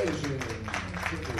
Также